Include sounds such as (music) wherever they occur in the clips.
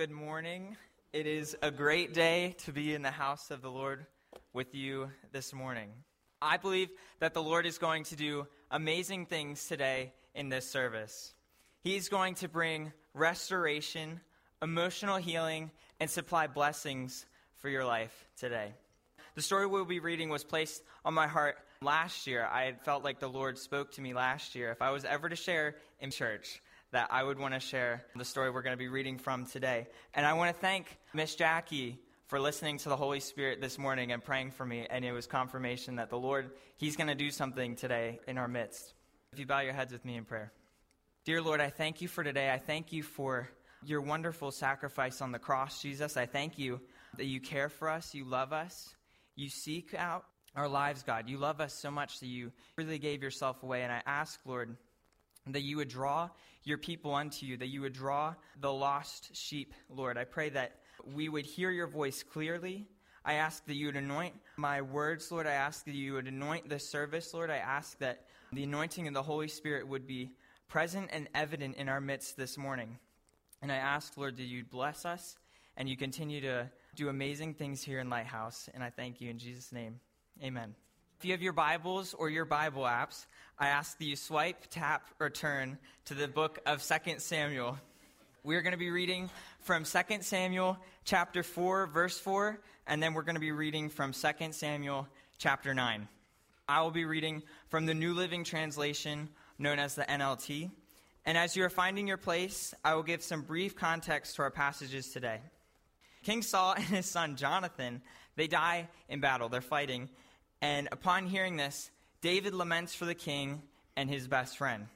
good morning. It is a great day to be in the house of the Lord with you this morning. I believe that the Lord is going to do amazing things today in this service. He's going to bring restoration, emotional healing, and supply blessings for your life today. The story we'll be reading was placed on my heart last year. I felt like the Lord spoke to me last year. If I was ever to share in church, that I would want to share the story we're going to be reading from today. And I want to thank Miss Jackie for listening to the Holy Spirit this morning and praying for me. And it was confirmation that the Lord, He's going to do something today in our midst. If you bow your heads with me in prayer. Dear Lord, I thank you for today. I thank you for your wonderful sacrifice on the cross, Jesus. I thank you that you care for us, you love us, you seek out our lives, God. You love us so much that you really gave yourself away. And I ask, Lord, that you would draw your people unto you, that you would draw the lost sheep, Lord. I pray that we would hear your voice clearly. I ask that you would anoint my words, Lord. I ask that you would anoint this service, Lord. I ask that the anointing of the Holy Spirit would be present and evident in our midst this morning. And I ask, Lord, that you bless us and you continue to do amazing things here in Lighthouse. And I thank you in Jesus' name. Amen. If you have your Bibles or your Bible apps, I ask that you swipe, tap, or turn to the book of 2 Samuel. We're going to be reading from 2 Samuel chapter 4, verse 4, and then we're going to be reading from 2 Samuel chapter 9. I will be reading from the New Living Translation, known as the NLT. And as you are finding your place, I will give some brief context to our passages today. King Saul and his son Jonathan, they die in battle. They're fighting. And upon hearing this, David laments for the king and his best friend.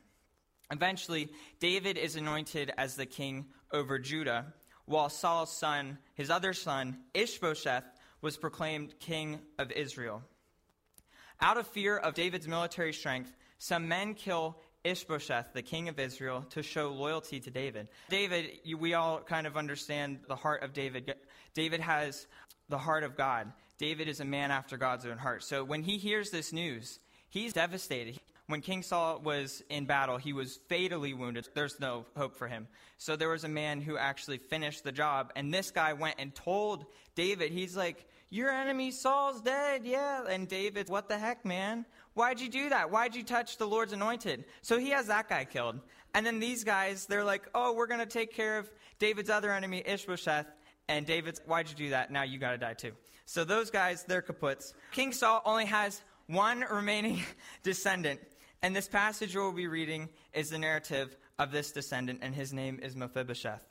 Eventually, David is anointed as the king over Judah, while Saul's son, his other son, Ishbosheth, was proclaimed king of Israel. Out of fear of David's military strength, some men kill Ishbosheth, the king of Israel, to show loyalty to David. David, we all kind of understand the heart of David. David has the heart of God. David is a man after God's own heart. So when he hears this news, he's devastated. When King Saul was in battle, he was fatally wounded. There's no hope for him. So there was a man who actually finished the job, and this guy went and told David, he's like, Your enemy Saul's dead, yeah. And David, what the heck, man? Why'd you do that? Why'd you touch the Lord's anointed? So he has that guy killed. And then these guys, they're like, Oh, we're going to take care of David's other enemy, Ishbosheth. And David's, Why'd you do that? Now you got to die too. So those guys, they're kaputs. King Saul only has one remaining (laughs) descendant. And this passage we'll be reading is the narrative of this descendant, and his name is Mephibosheth.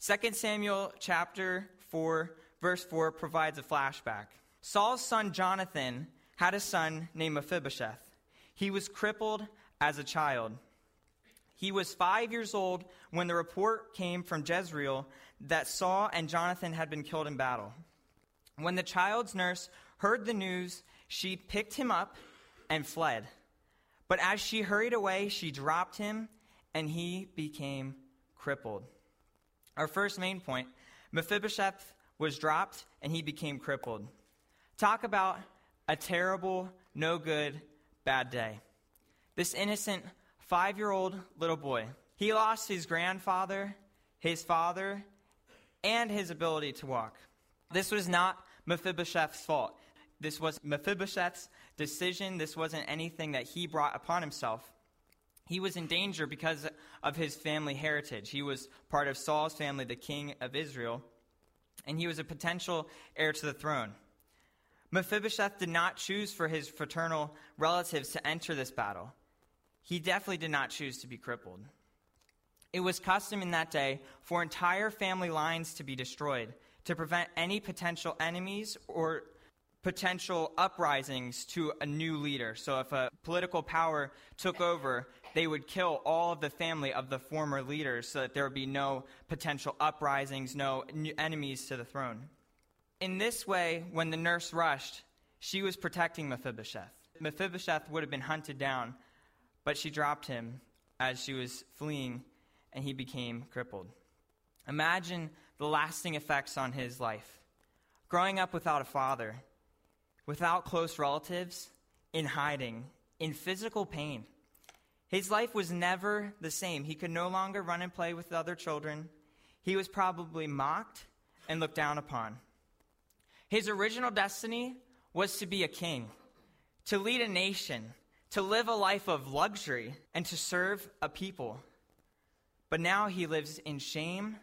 2 Samuel chapter 4, verse 4 provides a flashback. Saul's son Jonathan had a son named Mephibosheth. He was crippled as a child. He was five years old when the report came from Jezreel that Saul and Jonathan had been killed in battle. When the child's nurse heard the news, she picked him up and fled. But as she hurried away, she dropped him and he became crippled. Our first main point Mephibosheth was dropped and he became crippled. Talk about a terrible, no good, bad day. This innocent five year old little boy, he lost his grandfather, his father, and his ability to walk. This was not Mephibosheth's fault. This was Mephibosheth's decision. This wasn't anything that he brought upon himself. He was in danger because of his family heritage. He was part of Saul's family, the king of Israel, and he was a potential heir to the throne. Mephibosheth did not choose for his fraternal relatives to enter this battle. He definitely did not choose to be crippled. It was custom in that day for entire family lines to be destroyed to prevent any potential enemies or potential uprisings to a new leader. So if a political power took over, they would kill all of the family of the former leaders so that there would be no potential uprisings, no enemies to the throne. In this way, when the nurse rushed, she was protecting Mephibosheth. Mephibosheth would have been hunted down, but she dropped him as she was fleeing, and he became crippled. Imagine the lasting effects on his life. Growing up without a father, without close relatives, in hiding, in physical pain. His life was never the same. He could no longer run and play with other children. he was probably mocked and looked down upon. His original destiny was to be a king, to lead a nation, to live a life of luxury, and to serve a people. But now he lives in shame,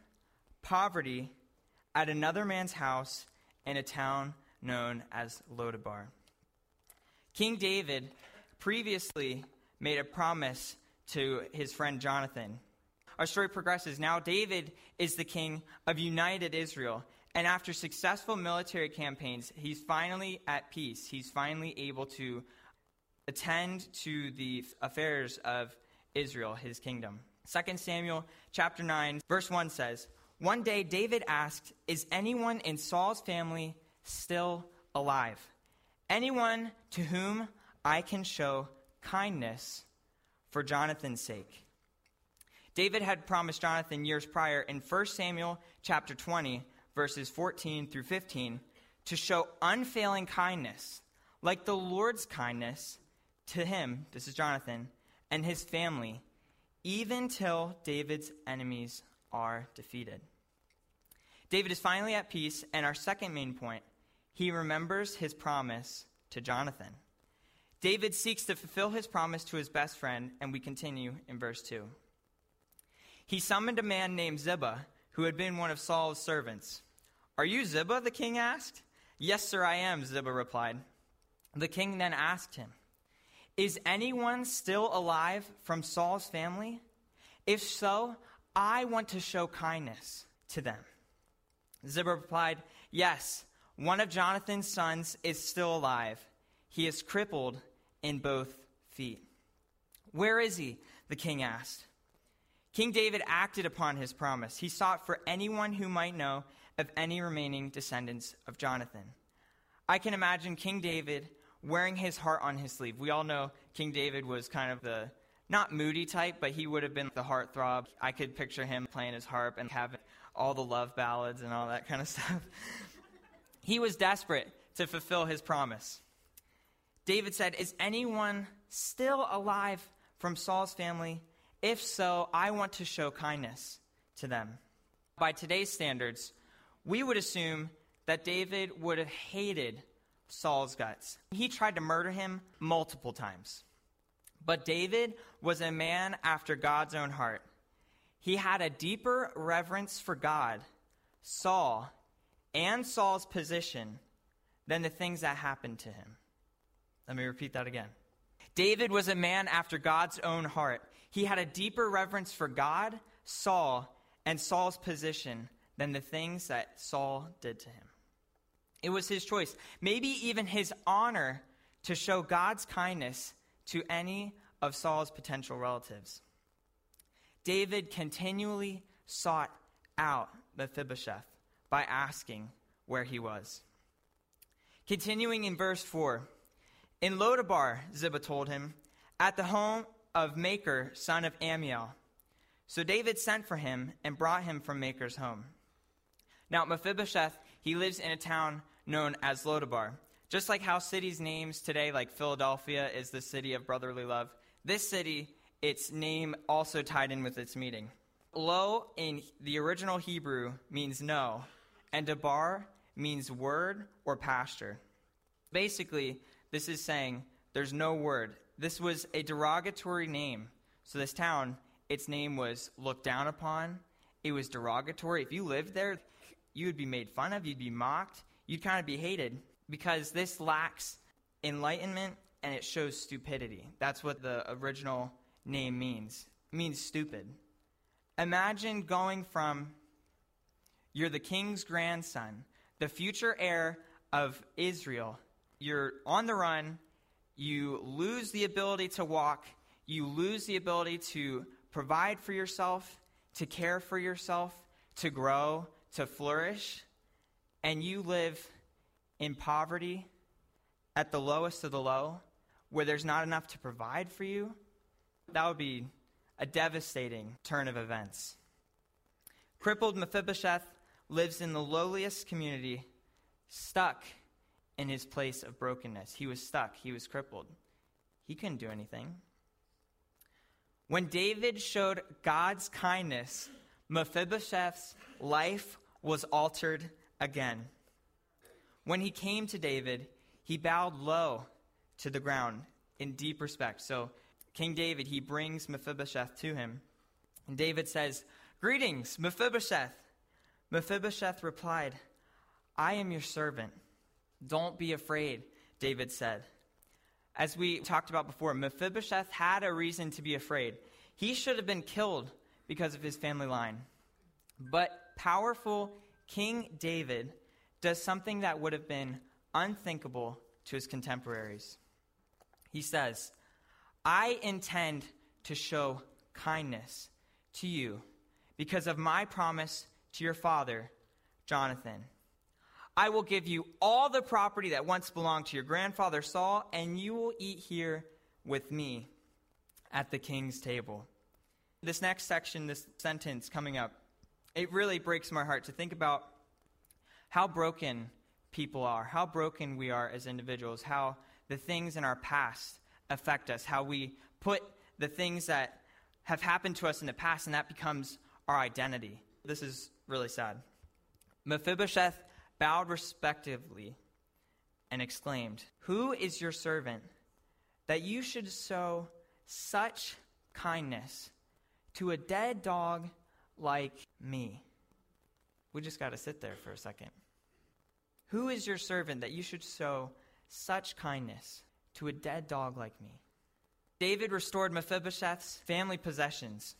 poverty, at another man's house in a town known as Lodabar. King David previously made a promise to his friend Jonathan. Our story progresses. Now, David is the king of united Israel. And after successful military campaigns, he's finally at peace. He's finally able to attend to the affairs of Israel, his kingdom. 2 Samuel chapter 9, verse 1 says, One day David asked, Is anyone in Saul's family still alive? Anyone to whom I can show kindness for Jonathan's sake. David had promised Jonathan years prior in 1 Samuel chapter 20, verses 14 through 15, to show unfailing kindness, like the Lord's kindness to him, this is Jonathan, and his family, even till David's enemies are defeated. David is finally at peace, and our second main point, he remembers his promise to Jonathan. David seeks to fulfill his promise to his best friend, and we continue in verse 2. He summoned a man named Ziba, who had been one of Saul's servants. Are you Ziba? the king asked. Yes, sir, I am, Ziba replied. The king then asked him, Is anyone still alive from Saul's family? If so, I want to show kindness to them. Ziba replied, Yes, one of Jonathan's sons is still alive. He is crippled in both feet. Where is he? The king asked. King David acted upon his promise. He sought for anyone who might know of any remaining descendants of Jonathan. I can imagine King David wearing his heart on his sleeve. We all know King David was kind of the not moody type, but he would have been the heartthrob. I could picture him playing his harp and having all the love ballads and all that kind of (laughs) stuff. he was desperate to fulfill his promise. David said, Is anyone still alive from Saul's family? If so, I want to show kindness to them. By today's standards, we would assume that David would have hated Saul's guts. He tried to murder him multiple times. But David was a man after God's own heart. He had a deeper reverence for God, Saul, and Saul's position than the things that happened to him. Let me repeat that again. David was a man after God's own heart. He had a deeper reverence for God, Saul, and Saul's position than the things that Saul did to him. It was his choice, maybe even his honor, to show God's kindness to any of Saul's potential relatives. David continually sought out Mephibosheth by asking where he was. Continuing in verse 4. In Lodabar, Ziba told him, at the home of Machir, son of Ammiel. So David sent for him and brought him from Machir's home. Now, Mephibosheth, he lives in a town known as Lodabar. Just like how cities' names today, like Philadelphia, is the city of brotherly love, this city, its name also tied in with its meaning. Lo in the original Hebrew means no, and Dabar means word or pasture. Basically, this is saying there's no word. This was a derogatory name. So, this town, its name was looked down upon. It was derogatory. If you lived there, you would be made fun of, you'd be mocked, you'd kind of be hated because this lacks enlightenment and it shows stupidity. That's what the original name means. It means stupid. Imagine going from you're the king's grandson, the future heir of Israel, you're on the run, you lose the ability to walk, you lose the ability to provide for yourself, to care for yourself, to grow, to flourish, and you live in poverty at the lowest of the low, where there's not enough to provide for you, that would be a devastating turn of events. Crippled Mephibosheth lives in the lowliest community, stuck in his place of brokenness. He was stuck, he was crippled. He couldn't do anything. When David showed God's kindness Mephibosheth's life was altered again. When he came to David, he bowed low to the ground in deep respect. So, King David, he brings Mephibosheth to him. And David says, Greetings, Mephibosheth. Mephibosheth replied, I am your servant. Don't be afraid, David said. As we talked about before, Mephibosheth had a reason to be afraid. He should have been killed because of his family line. But powerful King David does something that would have been unthinkable to his contemporaries. He says, I intend to show kindness to you because of my promise to your father, Jonathan. I will give you all the property that once belonged to your grandfather Saul, and you will eat here with me at the king's table. This next section, this sentence coming up, it really breaks my heart to think about how broken people are, how broken we are as individuals, how the things in our past affect us, how we put the things that have happened to us in the past, and that becomes our identity. This is really sad. Mephibosheth bowed respectively and exclaimed, Who is your servant that you should show such kindness to a dead dog like me? We just got to sit there for a second. Who is your servant that you should show such kindness to a dead dog like me? David restored Mephibosheth's family possessions.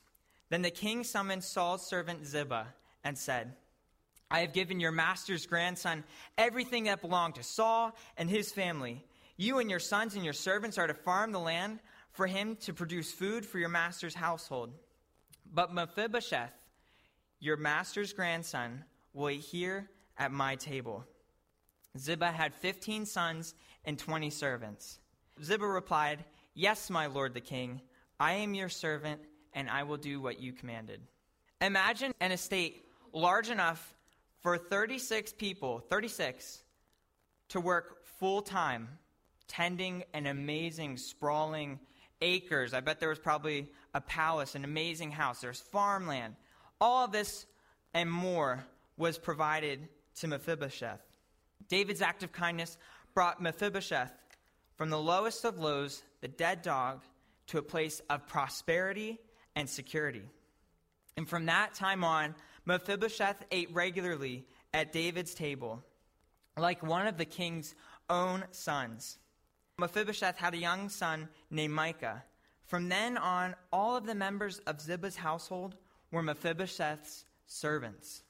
Then the king summoned Saul's servant Ziba and said, I have given your master's grandson everything that belonged to Saul and his family. You and your sons and your servants are to farm the land for him to produce food for your master's household. But Mephibosheth, your master's grandson, will eat here at my table. Ziba had 15 sons and 20 servants. Ziba replied, Yes, my lord the king, I am your servant, and I will do what you commanded. Imagine an estate large enough for 36 people, 36, to work full time, tending an amazing, sprawling acres. I bet there was probably a palace, an amazing house. There's farmland. All of this and more was provided to Mephibosheth. David's act of kindness brought Mephibosheth from the lowest of lows, the dead dog, to a place of prosperity and security. And from that time on, Mephibosheth ate regularly at David's table, like one of the king's own sons. Mephibosheth had a young son named Micah. From then on, all of the members of Ziba's household were Mephibosheth's servants.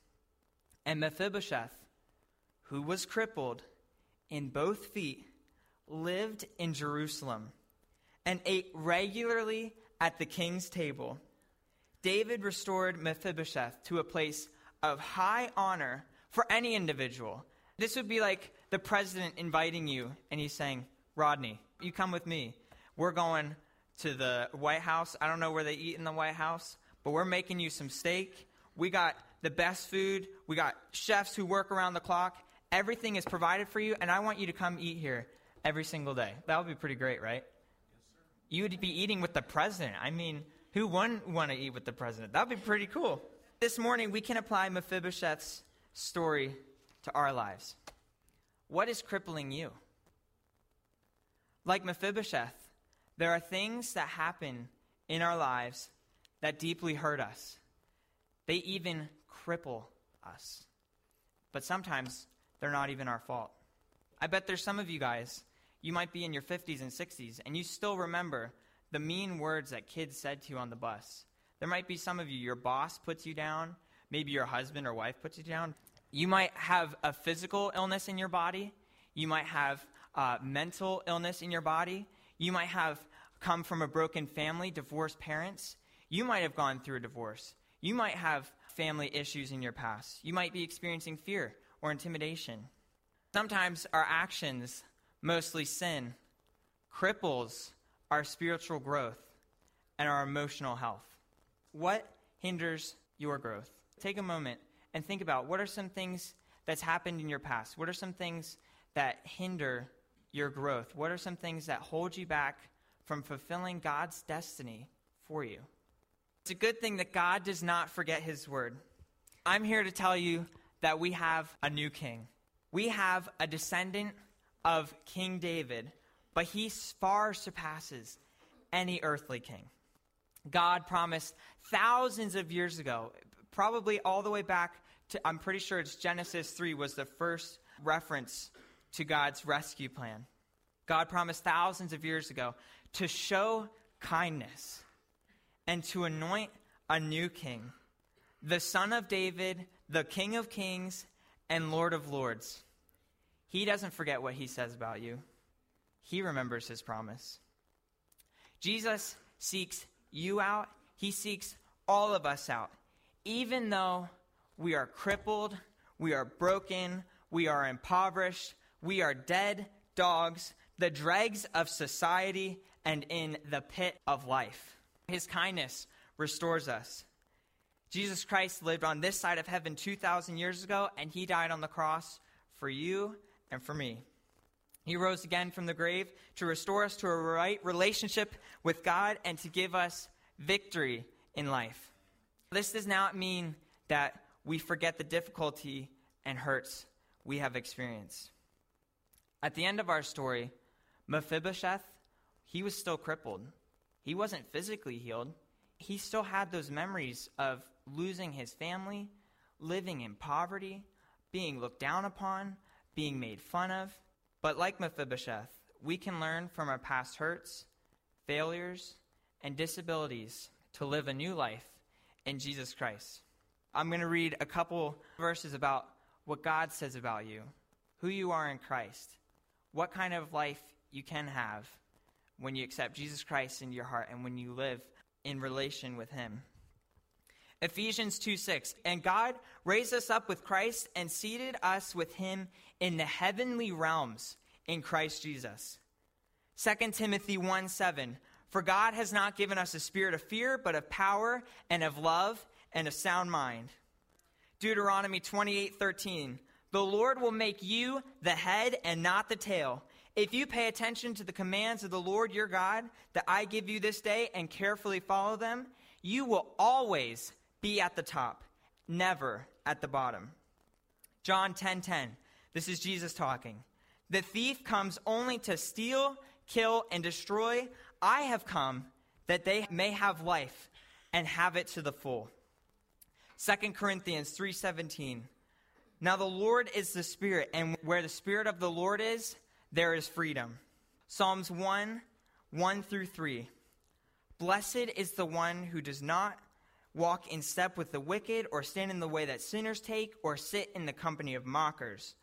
And Mephibosheth, who was crippled in both feet, lived in Jerusalem and ate regularly at the king's table David restored Mephibosheth to a place of high honor for any individual. This would be like the president inviting you, and he's saying, Rodney, you come with me. We're going to the White House. I don't know where they eat in the White House, but we're making you some steak. We got the best food. We got chefs who work around the clock. Everything is provided for you, and I want you to come eat here every single day. That would be pretty great, right? Yes, sir. you would be eating with the president. I mean, who wouldn't want to eat with the president? That would be pretty cool. This morning, we can apply Mephibosheth's story to our lives. What is crippling you? Like Mephibosheth, there are things that happen in our lives that deeply hurt us. They even cripple us. But sometimes they're not even our fault. I bet there's some of you guys, you might be in your 50s and 60s, and you still remember the mean words that kids said to you on the bus. There might be some of you, your boss puts you down, maybe your husband or wife puts you down. You might have a physical illness in your body, you might have mental illness in your body, you might have come from a broken family, divorced parents, you might have gone through a divorce, you might have family issues in your past, you might be experiencing fear or intimidation. Sometimes our actions, mostly sin, cripples our spiritual growth, and our emotional health. What hinders your growth? Take a moment and think about what are some things that's happened in your past? What are some things that hinder your growth? What are some things that hold you back from fulfilling God's destiny for you? It's a good thing that God does not forget his word. I'm here to tell you that we have a new king. We have a descendant of King David, but he far surpasses any earthly king. God promised thousands of years ago, probably all the way back to, I'm pretty sure it's Genesis 3 was the first reference to God's rescue plan. God promised thousands of years ago to show kindness and to anoint a new king, the son of David, the king of kings, and lord of lords. He doesn't forget what he says about you, he remembers his promise. Jesus seeks you out, he seeks all of us out. Even though we are crippled, we are broken, we are impoverished, we are dead dogs, the dregs of society, and in the pit of life. His kindness restores us. Jesus Christ lived on this side of heaven 2,000 years ago, and he died on the cross for you and for me. He rose again from the grave to restore us to a right relationship with God and to give us victory in life. This does not mean that we forget the difficulty and hurts we have experienced. At the end of our story, Mephibosheth, he was still crippled. He wasn't physically healed. He still had those memories of losing his family, living in poverty, being looked down upon, being made fun of. But like Mephibosheth, we can learn from our past hurts, failures, and disabilities to live a new life in Jesus Christ. I'm going to read a couple verses about what God says about you, who you are in Christ, what kind of life you can have when you accept Jesus Christ into your heart and when you live in relation with Him. Ephesians 2 6. And God raised us up with Christ and seated us with Him in the heavenly realms in Christ Jesus. 2 Timothy 1 7. For God has not given us a spirit of fear, but of power and of love and a sound mind. Deuteronomy 28 13. The Lord will make you the head and not the tail. If you pay attention to the commands of the Lord your God that I give you this day and carefully follow them, you will always be at the top, never at the bottom. John 10:10. 10, 10. This is Jesus talking. The thief comes only to steal, kill and destroy. I have come that they may have life and have it to the full. 2 Corinthians 3:17 Now the Lord is the Spirit and where the Spirit of the Lord is there is freedom. Psalms 1 1 through 3 Blessed is the one who does not walk in step with the wicked or stand in the way that sinners take or sit in the company of mockers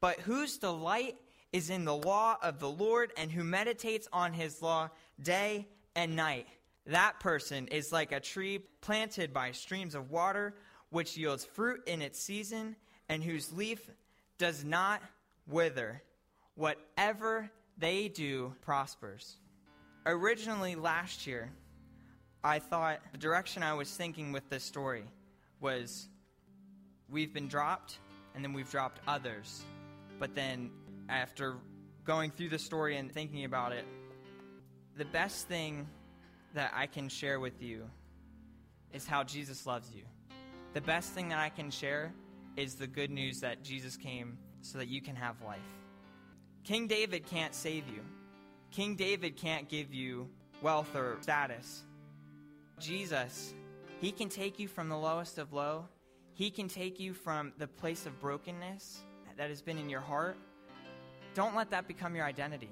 but whose delight is in the law of the Lord and who meditates on his law day and night that person is like a tree planted by streams of water, which yields fruit in its season, and whose leaf does not wither. Whatever they do prospers. Originally, last year, I thought the direction I was thinking with this story was we've been dropped, and then we've dropped others. But then, after going through the story and thinking about it, the best thing that I can share with you is how Jesus loves you. The best thing that I can share is the good news that Jesus came so that you can have life. King David can't save you. King David can't give you wealth or status. Jesus, he can take you from the lowest of low. He can take you from the place of brokenness that has been in your heart. Don't let that become your identity.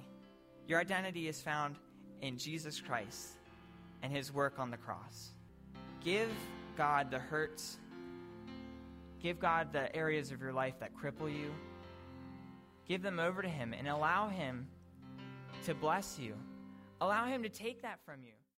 Your identity is found in Jesus Christ and his work on the cross. Give God the hurts. Give God the areas of your life that cripple you. Give them over to him and allow him to bless you. Allow him to take that from you.